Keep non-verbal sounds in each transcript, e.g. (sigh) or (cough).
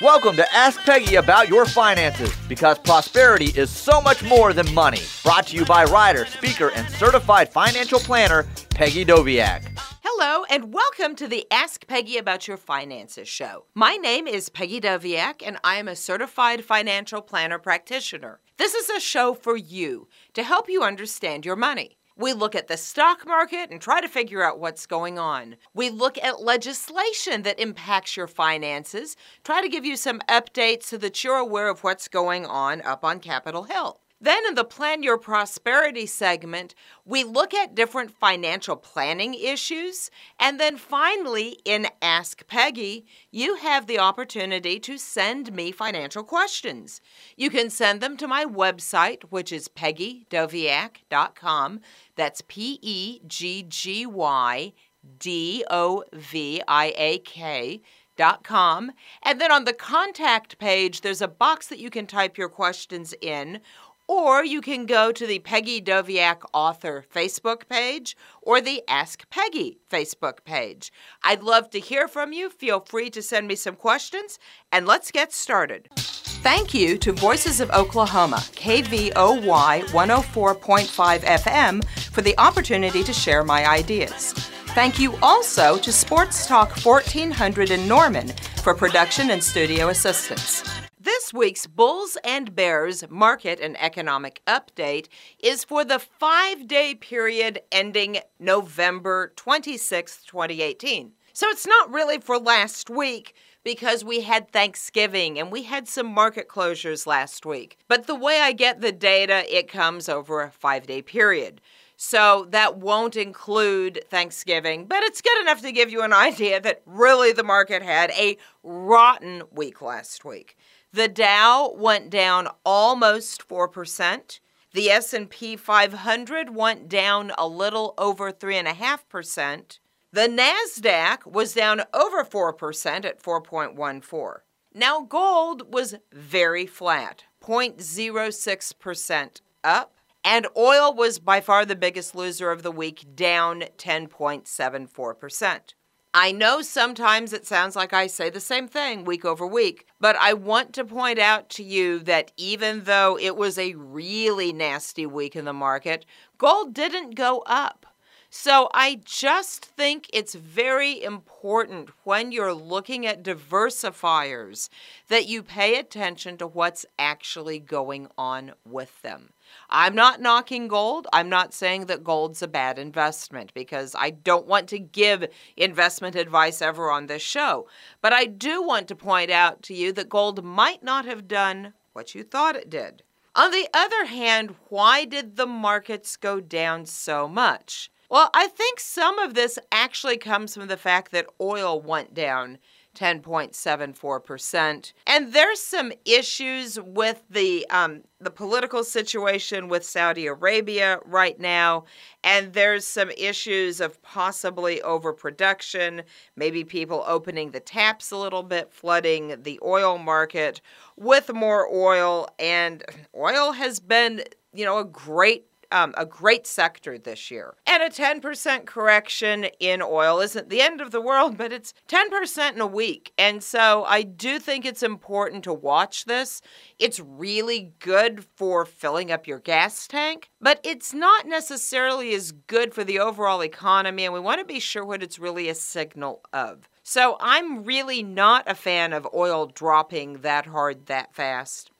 Welcome to Ask Peggy About Your Finances because prosperity is so much more than money. Brought to you by writer, speaker, and certified financial planner, Peggy Doviak. Hello, and welcome to the Ask Peggy About Your Finances show. My name is Peggy Doviak, and I am a certified financial planner practitioner. This is a show for you to help you understand your money. We look at the stock market and try to figure out what's going on. We look at legislation that impacts your finances, try to give you some updates so that you're aware of what's going on up on Capitol Hill. Then, in the Plan Your Prosperity segment, we look at different financial planning issues. And then finally, in Ask Peggy, you have the opportunity to send me financial questions. You can send them to my website, which is peggydoviak.com. That's P E G G Y D O V I A K. Dot com. And then on the contact page, there's a box that you can type your questions in, or you can go to the Peggy Doviak author Facebook page or the Ask Peggy Facebook page. I'd love to hear from you. Feel free to send me some questions, and let's get started. Thank you to Voices of Oklahoma, KVOY 104.5 FM, for the opportunity to share my ideas. Thank you also to Sports Talk 1400 in Norman for production and studio assistance. This week's Bulls and Bears market and economic update is for the five day period ending November 26, 2018. So it's not really for last week because we had Thanksgiving and we had some market closures last week. But the way I get the data, it comes over a five day period. So that won't include Thanksgiving, but it's good enough to give you an (laughs) idea that really the market had a rotten week last week. The Dow went down almost 4%. The S&P 500 went down a little over 3.5%. The Nasdaq was down over 4% at 4.14. Now gold was very flat, 0.06% up, and oil was by far the biggest loser of the week, down 10.74%. I know sometimes it sounds like I say the same thing week over week, but I want to point out to you that even though it was a really nasty week in the market, gold didn't go up. So I just think it's very important when you're looking at diversifiers that you pay attention to what's actually going on with them. I'm not knocking gold. I'm not saying that gold's a bad investment because I don't want to give investment advice ever on this show. But I do want to point out to you that gold might not have done what you thought it did. On the other hand, why did the markets go down so much? Well, I think some of this actually comes from the fact that oil went down 10.74%. And there's some issues with the um, the political situation with Saudi Arabia right now, and there's some issues of possibly overproduction, maybe people opening the taps a little bit, flooding the oil market with more oil, and oil has been, you know, a great um, a great sector this year. And a 10% correction in oil isn't the end of the world, but it's 10% in a week. And so I do think it's important to watch this. It's really good for filling up your gas tank, but it's not necessarily as good for the overall economy. And we want to be sure what it's really a signal of. So I'm really not a fan of oil dropping that hard that fast.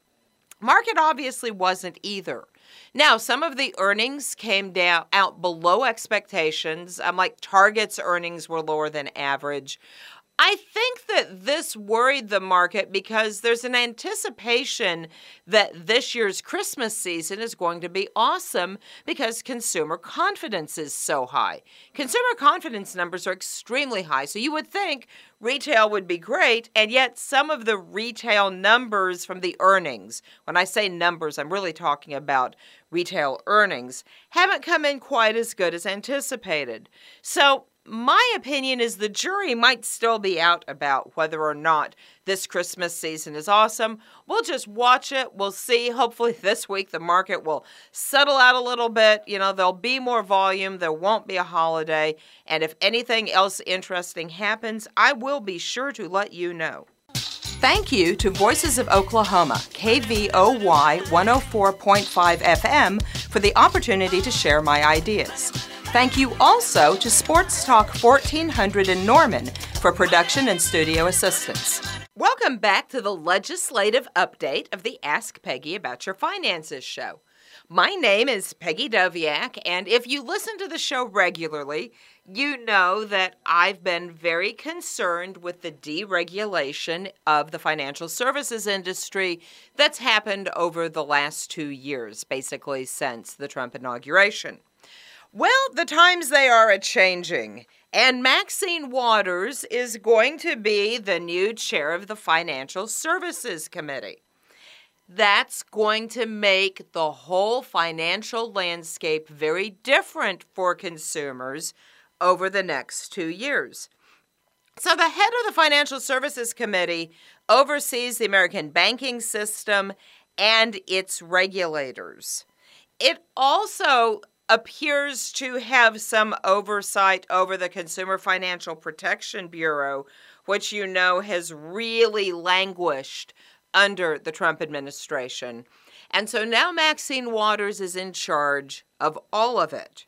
Market obviously wasn't either. Now, some of the earnings came down out below expectations. I'm um, like Target's earnings were lower than average. I think that this worried the market because there's an anticipation that this year's Christmas season is going to be awesome because consumer confidence is so high. Consumer confidence numbers are extremely high. So you would think retail would be great, and yet some of the retail numbers from the earnings, when I say numbers, I'm really talking about retail earnings, haven't come in quite as good as anticipated. So my opinion is the jury might still be out about whether or not this Christmas season is awesome. We'll just watch it. We'll see. Hopefully, (laughs) this week the market will settle out a little bit. You know, there'll be more volume. There won't be a holiday. And if anything else interesting happens, I will be sure to let you know. Thank you to Voices of Oklahoma, KVOY 104.5 FM, for the opportunity to share my ideas. Thank you also to Sports Talk 1400 in Norman for production and studio assistance. Welcome back to the legislative update of the Ask Peggy About Your Finances show. My name is Peggy Doviak, and if you listen to the show regularly, you know that I've been very concerned with the deregulation of the financial services industry that's happened over the last two years, basically since the Trump inauguration. Well, the times they are a changing. And Maxine Waters is going to be the new chair of the Financial Services Committee. That's going to make the whole financial landscape very different for consumers over the next two years. So, the head of the Financial Services Committee oversees the American banking system and its regulators. It also appears to have some oversight over the Consumer Financial Protection Bureau, which you know has really languished under the Trump administration. And so now Maxine Waters is in charge of all of it.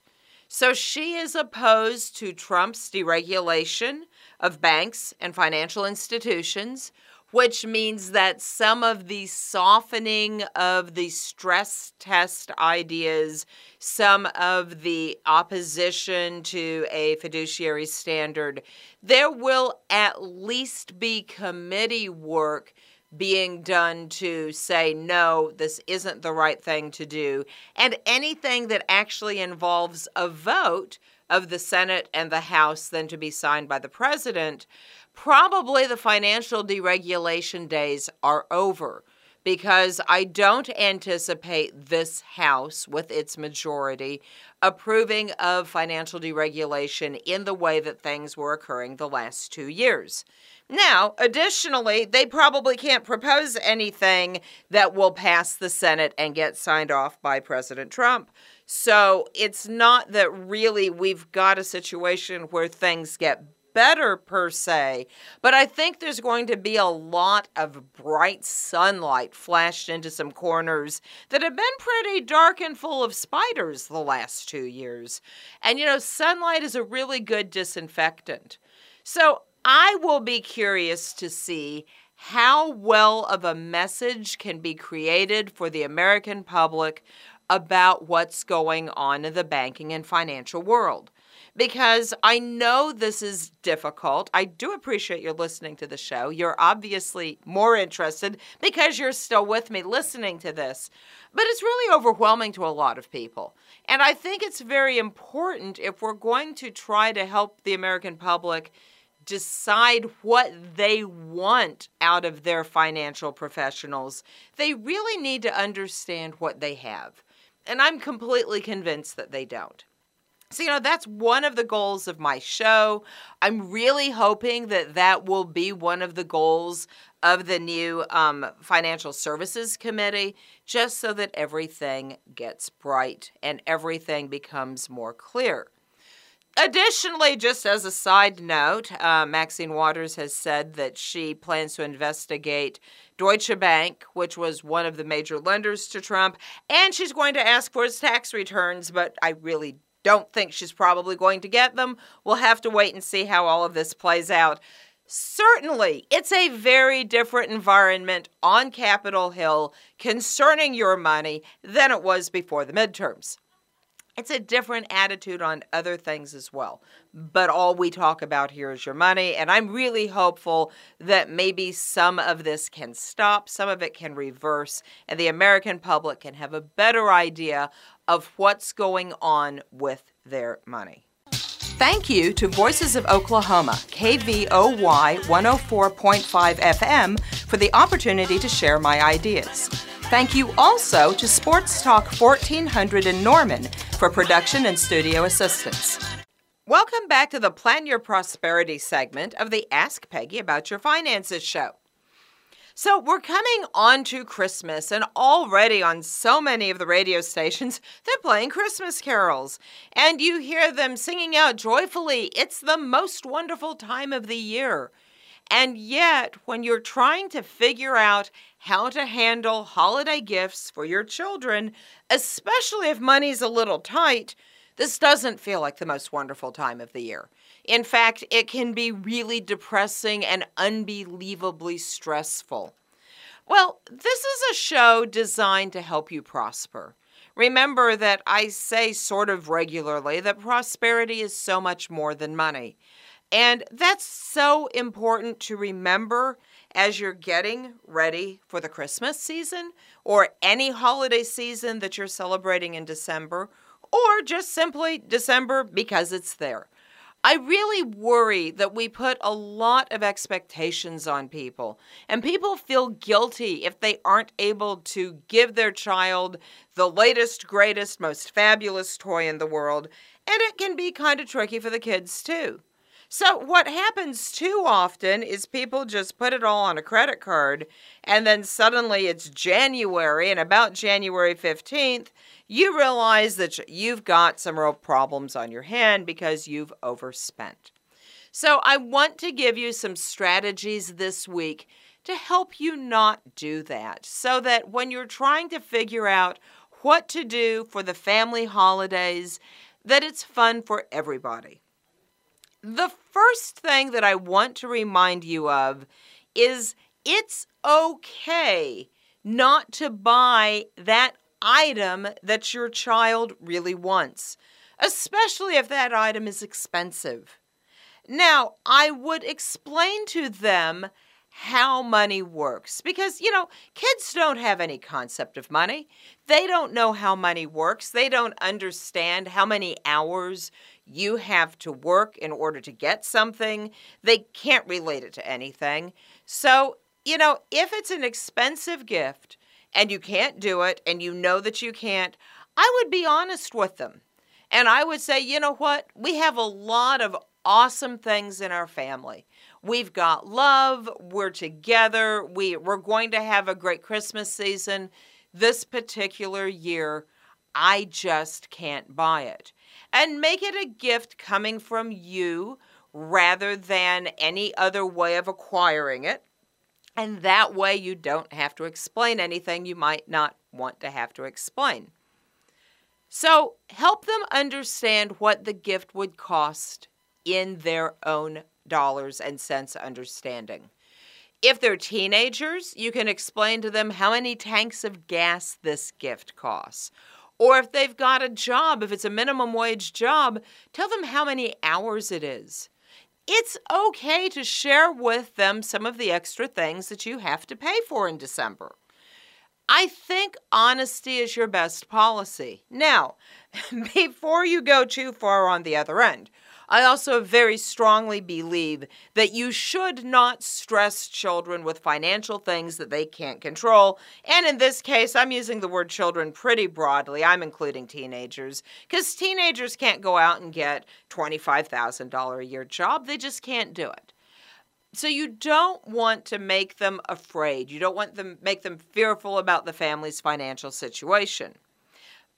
So she is opposed to Trump's deregulation of banks and financial institutions, which means that some of the softening of the stress test ideas, some of the opposition to a fiduciary standard, there will at least be committee work being done to say, no, this isn't the right thing to do. And anything that actually involves a vote of the Senate and the House, then to be signed by the president, probably the financial deregulation days are over because I don't anticipate this House, with its majority, approving of financial deregulation in the way that things were occurring the last two years. Now, additionally, they probably can't propose anything that will pass the Senate and get signed off by President Trump. So it's not that really we've got a situation where things get better per se, but I think there's going to be a lot of bright sunlight flashed into some corners that have been pretty dark and full of spiders the last two years. And you know, sunlight is a really good disinfectant. So I will be curious to see how well of a message can be created for the American public about what's going on in the banking and financial world. Because I know this is difficult. I do appreciate you listening to the show. You're obviously more interested because you're still with me listening to this. But it's really overwhelming to a lot of people. And I think it's very important if we're going to try to help the American public decide what they want out of their financial professionals, they really need to understand what they have. And I'm completely convinced that they don't. So, you know, that's one of the goals of my show. I'm really hoping that that will be one of the goals of the new um, Financial Services Committee, just so that everything gets bright and everything becomes more clear. Additionally, just as a side note, uh, Maxine Waters has said that she plans to investigate Deutsche Bank, which was one of the major lenders to Trump, and she's going to ask for his tax returns, but I really don't think she's probably going to get them. We'll have to wait and see how all of this plays out. Certainly, it's a very different environment on Capitol Hill concerning your money than it was before the midterms. It's a different attitude on other things as well. But all we talk about here is your money. And I'm really hopeful that maybe some of this can stop, some of it can reverse, and the American public can have a better idea of what's going on with their money. Thank you to Voices of Oklahoma, KVOY 104.5 FM, for the opportunity to share my ideas. Thank you also to Sports Talk 1400 in Norman for production and studio assistance. Welcome back to the Plan Your Prosperity segment of the Ask Peggy About Your Finances show. So, we're coming on to Christmas, and already on so many of the radio stations, (laughs) they're playing Christmas carols. And you hear them singing out joyfully, It's the most wonderful time of the year. And yet, when you're trying to figure out how to handle holiday gifts for your children, especially if money's a little tight, this doesn't feel like the most wonderful time of the year. In fact, it can be really depressing and unbelievably stressful. Well, this is a show designed to help you prosper. Remember that I say sort of regularly that prosperity is so much more than money. And that's so important to remember as you're getting ready for the Christmas season or any holiday season that you're celebrating in December or just simply December because it's there. I really worry that we put a lot of expectations on people, and people feel guilty if they aren't able to give their child the latest, greatest, most fabulous toy in the world, and it can be kind of tricky for the kids too. So, what happens too often is people just put it all on a credit card, and then suddenly it's January, and about January 15th, you realize that you've got some real problems on your hand because you've overspent. So, I want to give you some strategies this week to help you not do that so that when you're trying to figure out what to do for the family holidays, that it's fun for everybody. The first thing that I want to remind you of is it's okay not to buy that item that your child really wants, especially if that item is expensive. Now, I would explain to them how money works because, you know, kids don't have any concept of money. They don't know how money works. They don't understand how many hours you have to work in order to get something. They can't relate it to anything. So, you know, if it's an expensive gift and you can't do it and you know that you can't, I would be honest with them. And I would say, you know what? We have a lot of awesome things in our family. We've got love, we're together, we, we're going to have a great Christmas season. This particular year, I just can't buy it and make it a gift coming from you rather than any other way of acquiring it. And that way you don't have to explain anything you might not want to have to explain. So help them understand what the gift would cost in their own dollars and cents understanding. If they're teenagers, you can explain to them how many tanks of gas this gift costs or if they've got a job, if it's a minimum wage job, tell them how many hours it is. It's okay to share with them some of the extra things that you have to pay for in December. I think honesty is your best policy. Now, (laughs) before you go too far on the other end, I also very strongly believe that you should not stress children with financial things that they can't control. And in this case, I'm using the word children pretty broadly. I'm including teenagers because teenagers can't go out and get $25,000 a year job. They just can't do it. So you don't want to make them afraid. You don't want them make them fearful about the family's financial situation.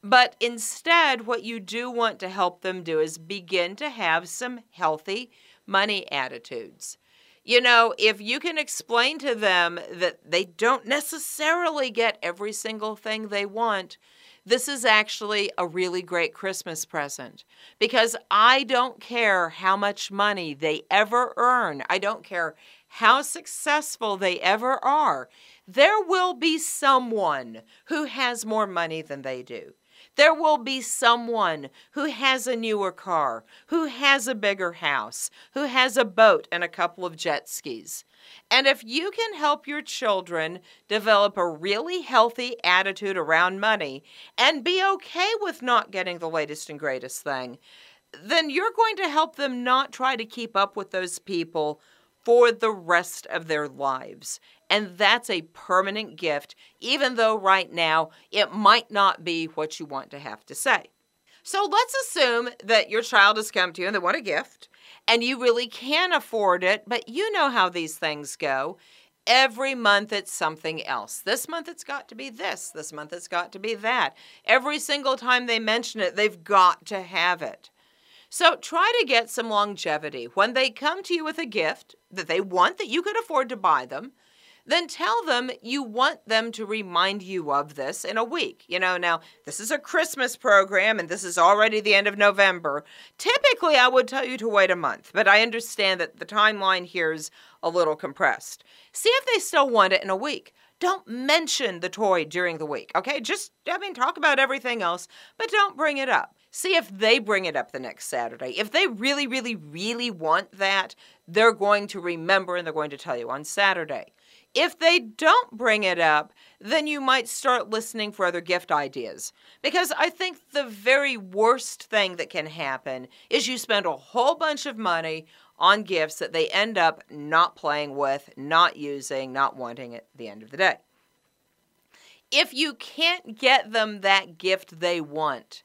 But instead, what you do want to help them do is begin to have some healthy money attitudes. You know, if you can explain to them that they don't necessarily get every single thing they want, this is actually a really great Christmas present because I don't care how much money they ever earn. I don't care how successful they ever are. There will be someone who has more money than they do. There will be someone who has a newer car, who has a bigger house, who has a boat and a couple of jet skis. And if you can help your children develop a really healthy attitude around money and be okay with not getting the latest and greatest thing, then you're going to help them not try to keep up with those people for the rest of their lives. And that's a permanent gift, even though right now it might not be what you want to have to say. So let's assume that your child has come to you and they want a gift, and you really can afford it, but you know how these things go. Every month it's something else. This month it's got to be this. This month it's got to be that. Every single time they mention it, they've got to have it. So try to get some longevity. When they come to you with a gift that they want that you could afford to buy them, then tell them you want them to remind you of this in a week. You know, now this is a Christmas program and this is already the end of November. Typically, I would tell you to wait a month, but I understand that the timeline here is a little compressed. See if they still want it in a week. Don't mention the toy during the week, okay? Just, I mean, talk about everything else, but don't bring it up. See if they bring it up the next Saturday. If they really, really, really want that, they're going to remember and they're going to tell you on Saturday. If they don't bring it up, then you might start listening for other gift ideas. Because I think the very worst thing that can happen is you spend a whole bunch of money on gifts that they end up not playing with, not using, not wanting at the end of the day. If you can't get them that gift they want,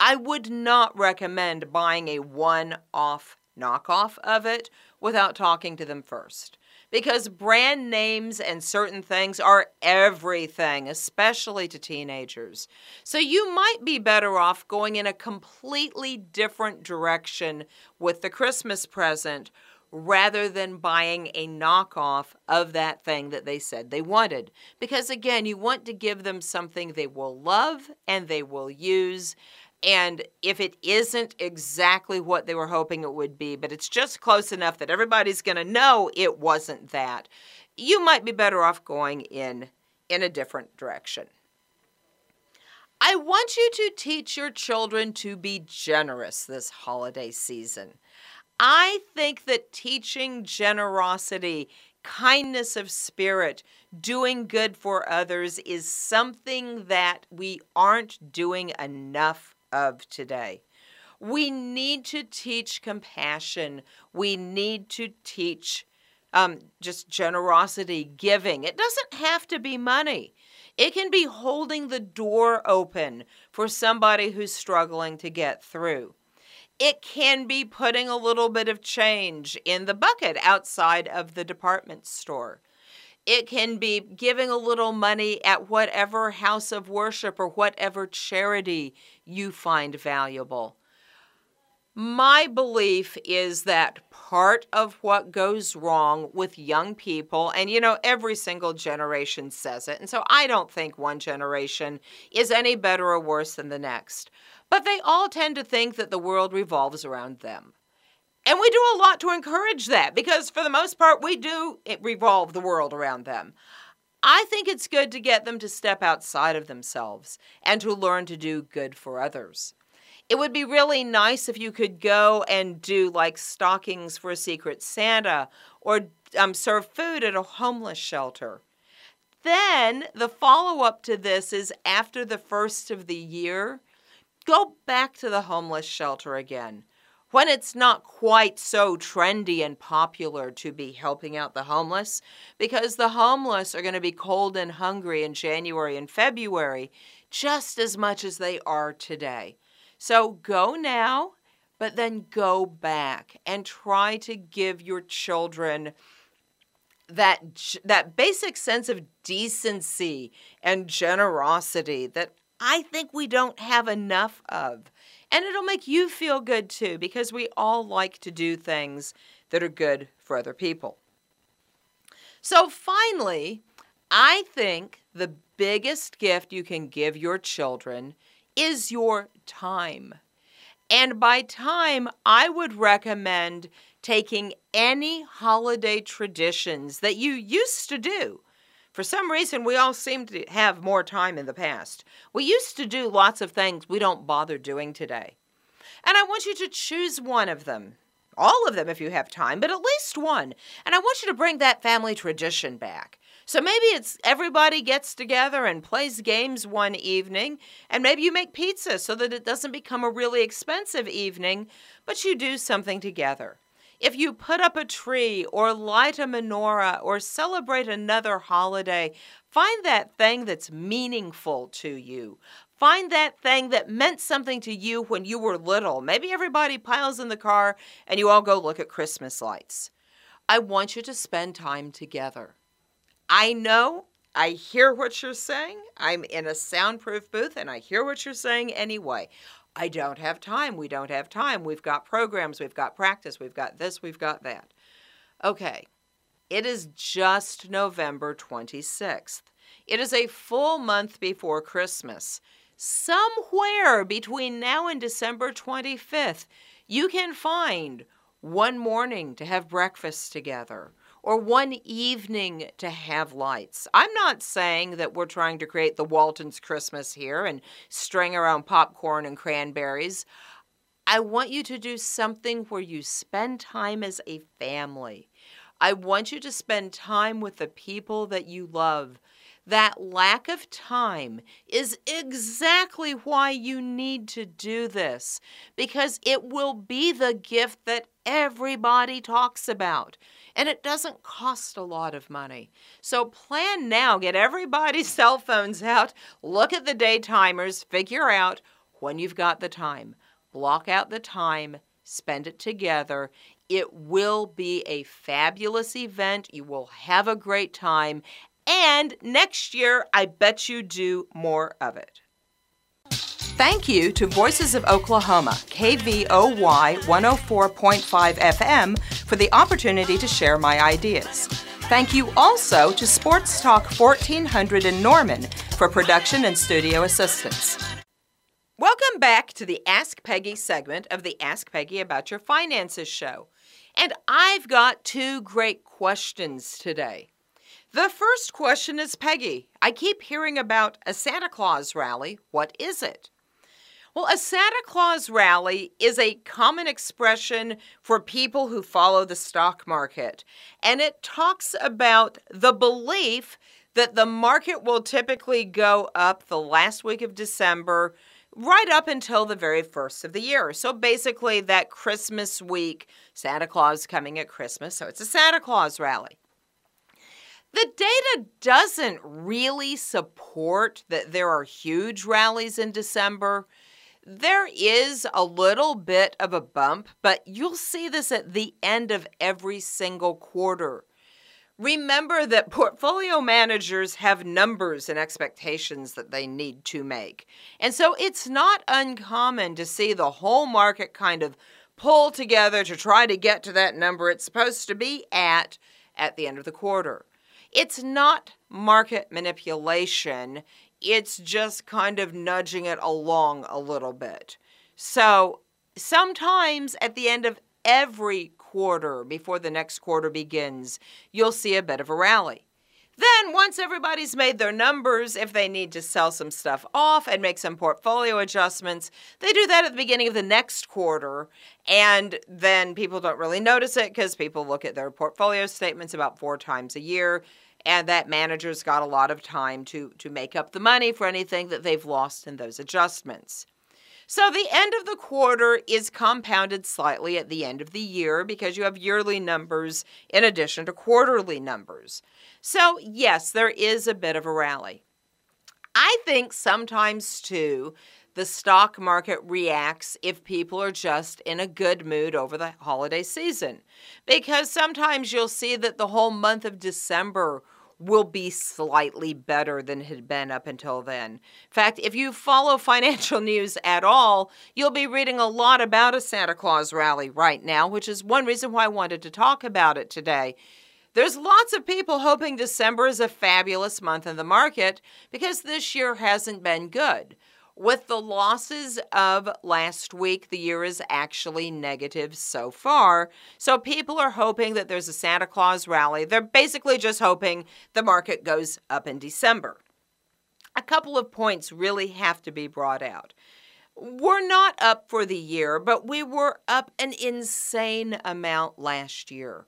I would not recommend buying a one off knockoff of it without talking to them first because brand names and certain things are everything, especially to teenagers. So you might be better off going in a completely different direction with the Christmas present rather than buying a knockoff of that thing that they said they wanted. Because again, you want to give them something they will love and they will use. And if it isn't exactly what they were hoping it would be, but it's just close enough that everybody's going to know it wasn't that, you might be better off going in in a different direction. I want you to teach your children to be generous this holiday season. I think that teaching generosity, kindness of spirit, doing good for others is something that we aren't doing enough of today. We need to teach compassion. We need to teach um, just generosity, giving. It doesn't have to be money. It can be holding the door open for somebody who's struggling to get through. It can be putting a little bit of change in the bucket outside of the department store. It can be giving a little money at whatever house of worship or whatever charity you find valuable. My belief is that part of what goes wrong with young people, and you know, every single generation says it, and so I don't think one generation is any better or worse than the next, but they all tend to think that the world revolves around them. And we do a lot to encourage that because, for the most part, we do revolve the world around them. I think it's good to get them to step outside of themselves and to learn to do good for others. It would be really nice if you could go and do like stockings for a Secret Santa or um, serve food at a homeless shelter. Then the follow up to this is after the first of the year, go back to the homeless shelter again when it's not quite so trendy and popular to be helping out the homeless, because the homeless are going to be cold and hungry in January and February just as much as they are today. So go now, but then go back and try to give your children that that basic sense of decency and generosity that I think we don't have enough of. And it'll make you feel good too, because we all like to do things that are good for other people. So, finally, I think the biggest gift you can give your children is your time. And by time, I would recommend taking any holiday traditions that you used to do for some reason, we all seem to have more time in the past. We used to do lots of things we don't bother doing today. And I want you to choose one of them. All of them if you have time, but at least one. And I want you to bring that family tradition back. So maybe it's everybody gets together and plays games one evening, and maybe you make pizza so that it doesn't become a really expensive evening, but you do something together. If you put up a tree or light a menorah or celebrate another holiday, find that thing that's meaningful to you. Find that thing that meant something to you when you were little. Maybe everybody piles in the car and you all go look at Christmas lights. I want you to spend time together. I know I hear what you're saying. I'm in a soundproof booth and I hear what you're saying anyway. I don't have time. We don't have time. We've got programs, we've got practice, we've got this, we've got that. Okay, it is just November 26th. It is a full month before Christmas. Somewhere between now and December 25th, you can find one morning to have breakfast together or one evening to have lights. I'm not saying that we're trying to create the Waltons Christmas here and string around popcorn and cranberries. I want you to do something where you spend time as a family. I want you to spend time with the people that you love. That lack of time is exactly why you need to do this because it will be the gift that everybody talks about and it doesn't cost a lot of money. So plan now, get everybody's (laughs) cell phones out, look at the day timers, figure out when you've got the time. Block out the time, spend it together. It will be a fabulous event. You will have a great time. And next year, I bet you do more of it. Thank you to Voices of Oklahoma, KVOY 104.5 FM, for the opportunity to share my ideas. Thank you also to Sports Talk 1400 in Norman for production and studio assistance. Welcome back to the Ask Peggy segment of the Ask Peggy About Your Finances show. And I've got two great questions today. The first question is Peggy. I keep hearing about a Santa Claus rally. What is it? Well, a Santa Claus rally is a common expression for people who follow the stock market. And it talks about the belief that the market will typically go up the last week of December right up until the very first of the year. So basically, that Christmas week, Santa Claus coming at Christmas. So it's a Santa Claus rally. The data doesn't really support that there are huge rallies in December. There is a little bit of a bump, but you'll see this at the end of every single quarter. Remember that portfolio managers have numbers and expectations that they need to make. And so it's not uncommon to see the whole market kind of pull together to try to get to that number it's supposed to be at at the end of the quarter. It's not market manipulation, it's just kind of nudging it along a little bit. So sometimes at the end of every quarter, before the next quarter begins, you'll see a bit of a rally. Then, once everybody's made their numbers, if they need to sell some stuff off and make some portfolio adjustments, they do that at the beginning of the next quarter. And then people don't really notice it because people look at their portfolio statements about four times a year and that manager's got a lot of time to, to make up the money for anything that they've lost in those adjustments. So the end of the quarter is compounded slightly at the end of the year because you have yearly numbers in addition to quarterly numbers. So, yes, there is a bit of a rally. I think sometimes too, the stock market reacts if people are just in a good mood over the holiday season. Because sometimes you'll see that the whole month of December will be slightly better than it had been up until then. In fact, if you follow (laughs) financial news at all, you'll be reading a lot about a Santa Claus rally right now, which is one reason why I wanted to talk about it today. There's lots of people hoping December is a fabulous month in the market because this year hasn't been good. With the losses of last week, the year is actually negative so far. So people are hoping that there's a Santa Claus rally. They're basically just hoping the market goes up in December. A couple of points really have to be brought out. We're not up for the year, but we were up an insane amount last year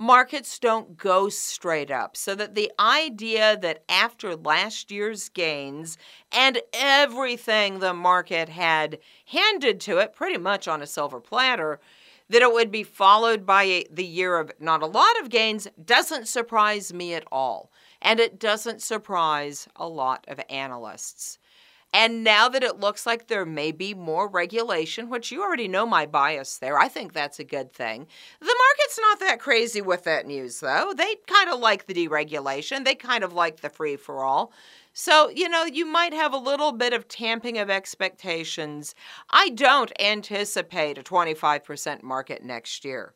markets don't go straight up. So that the idea that after last year's gains and everything the market had handed to it pretty much on a silver platter, that it would be followed by a, the year of not a lot of gains doesn't surprise me at all. And it doesn't surprise a lot of analysts. And now that it looks like there may be more regulation, which you already know my bias there, I think that's a good thing. The market's not that crazy with that news, though. They kind of like the deregulation, they kind of like the free for all. So, you know, you might have a little bit of tamping of expectations. I don't anticipate a 25% market next year.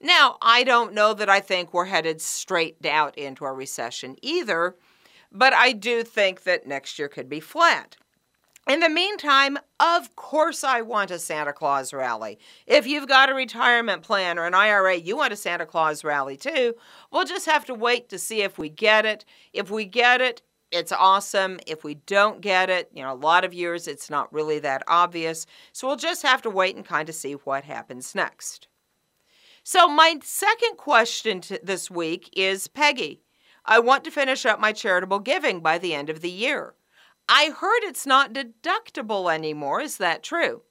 Now, I don't know that I think we're headed straight out into a recession either, but I do think that next year could be flat. In the meantime, of course, I want a Santa Claus rally. If you've got a retirement plan or an IRA, you want a Santa Claus rally too. We'll just have to wait to see if we get it. If we get it, it's awesome. If we don't get it, you know, a lot of years it's not really that obvious. So we'll just have to wait and kind of see what happens next. So, my second question this week is Peggy, I want to finish up my charitable giving by the end of the year. I heard it's not deductible anymore. Is that true?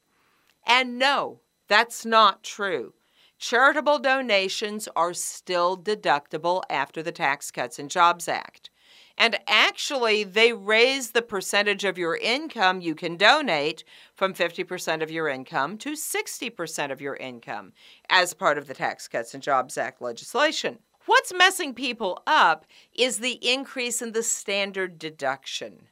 And no, that's not true. Charitable donations are still deductible after the Tax Cuts and Jobs Act. And actually, they raise the percentage of your income you can donate from 50% of your income to 60% of your income as part of the Tax Cuts and Jobs Act legislation. What's messing people up is the increase in the standard deduction.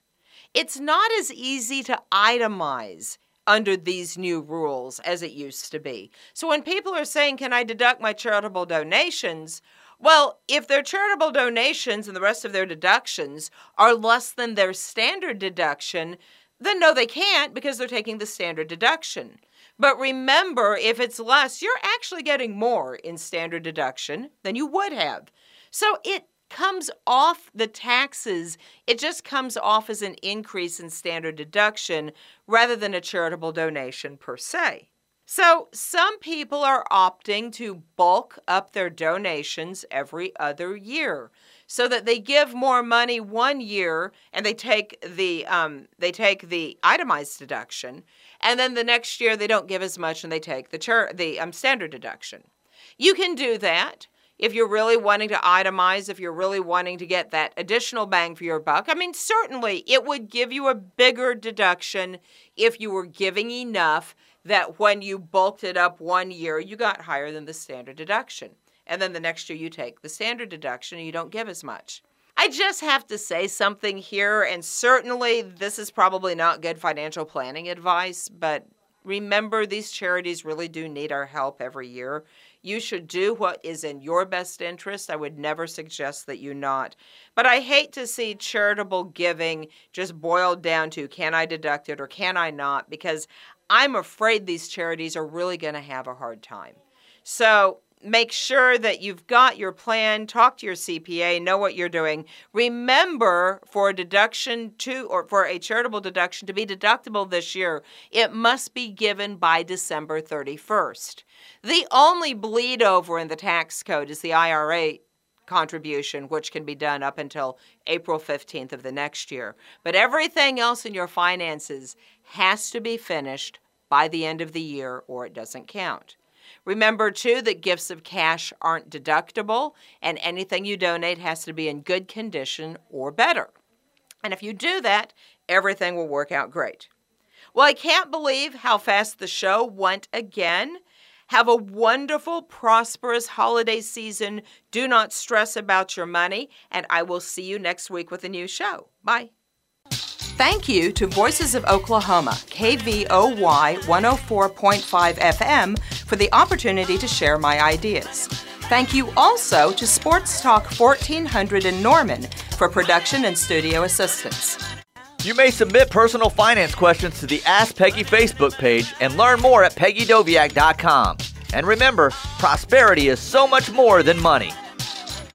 It's not as easy to itemize under these new rules as it used to be. So when people are saying, Can I deduct my charitable donations? Well, if their charitable donations and the rest of their deductions are less than their standard deduction, then no, they can't because they're taking the standard deduction. But remember, if it's less, you're actually getting more in standard deduction than you would have. So it comes off the taxes, it just comes off as an increase in standard deduction rather than a charitable donation per se. So, some people are opting to bulk up their donations every other year so that they give more money one year and they take the um, they take the itemized deduction, and then the next year they don't give as much and they take the chur- the um, standard deduction. You can do that if you're really wanting to itemize, if you're really wanting to get that additional bang for your buck, I mean, certainly it would give you a bigger deduction if you were giving enough that when you bulked it up one year, you got higher than the standard deduction. And then the next year, you take the standard deduction and you don't give as much. I just have to say something here, and certainly this is probably not good financial planning advice, but remember these charities really do need our help every year. You should do what is in your best interest. I would never suggest that you not. But I hate to see charitable giving just boiled down to can I deduct it or can I not? Because I'm afraid these charities are really going to have a hard time. So make sure that you've got your plan, talk to your CPA, know what you're doing. Remember for a deduction to or for a charitable deduction to be deductible this year, it must be given by December 31st. The only bleed over in the tax code is the IRA contribution, which can be done up until April 15th of the next year. But everything else in your finances has to be finished by the end of the year or it doesn't count. Remember, too, that gifts of cash aren't deductible, and anything you donate has to be in good condition or better. And if you do that, everything will work out great. Well, I can't believe how fast the show went again. Have a wonderful, prosperous holiday season. Do not stress about your money, and I will see you next week with a new show. Bye. Thank you to Voices of Oklahoma, KVOY 104.5 FM, for the opportunity to share my ideas. Thank you also to Sports Talk 1400 in Norman for production and studio assistance. You may submit personal finance questions to the Ask Peggy Facebook page and learn more at peggydoviak.com. And remember, prosperity is so much more than money.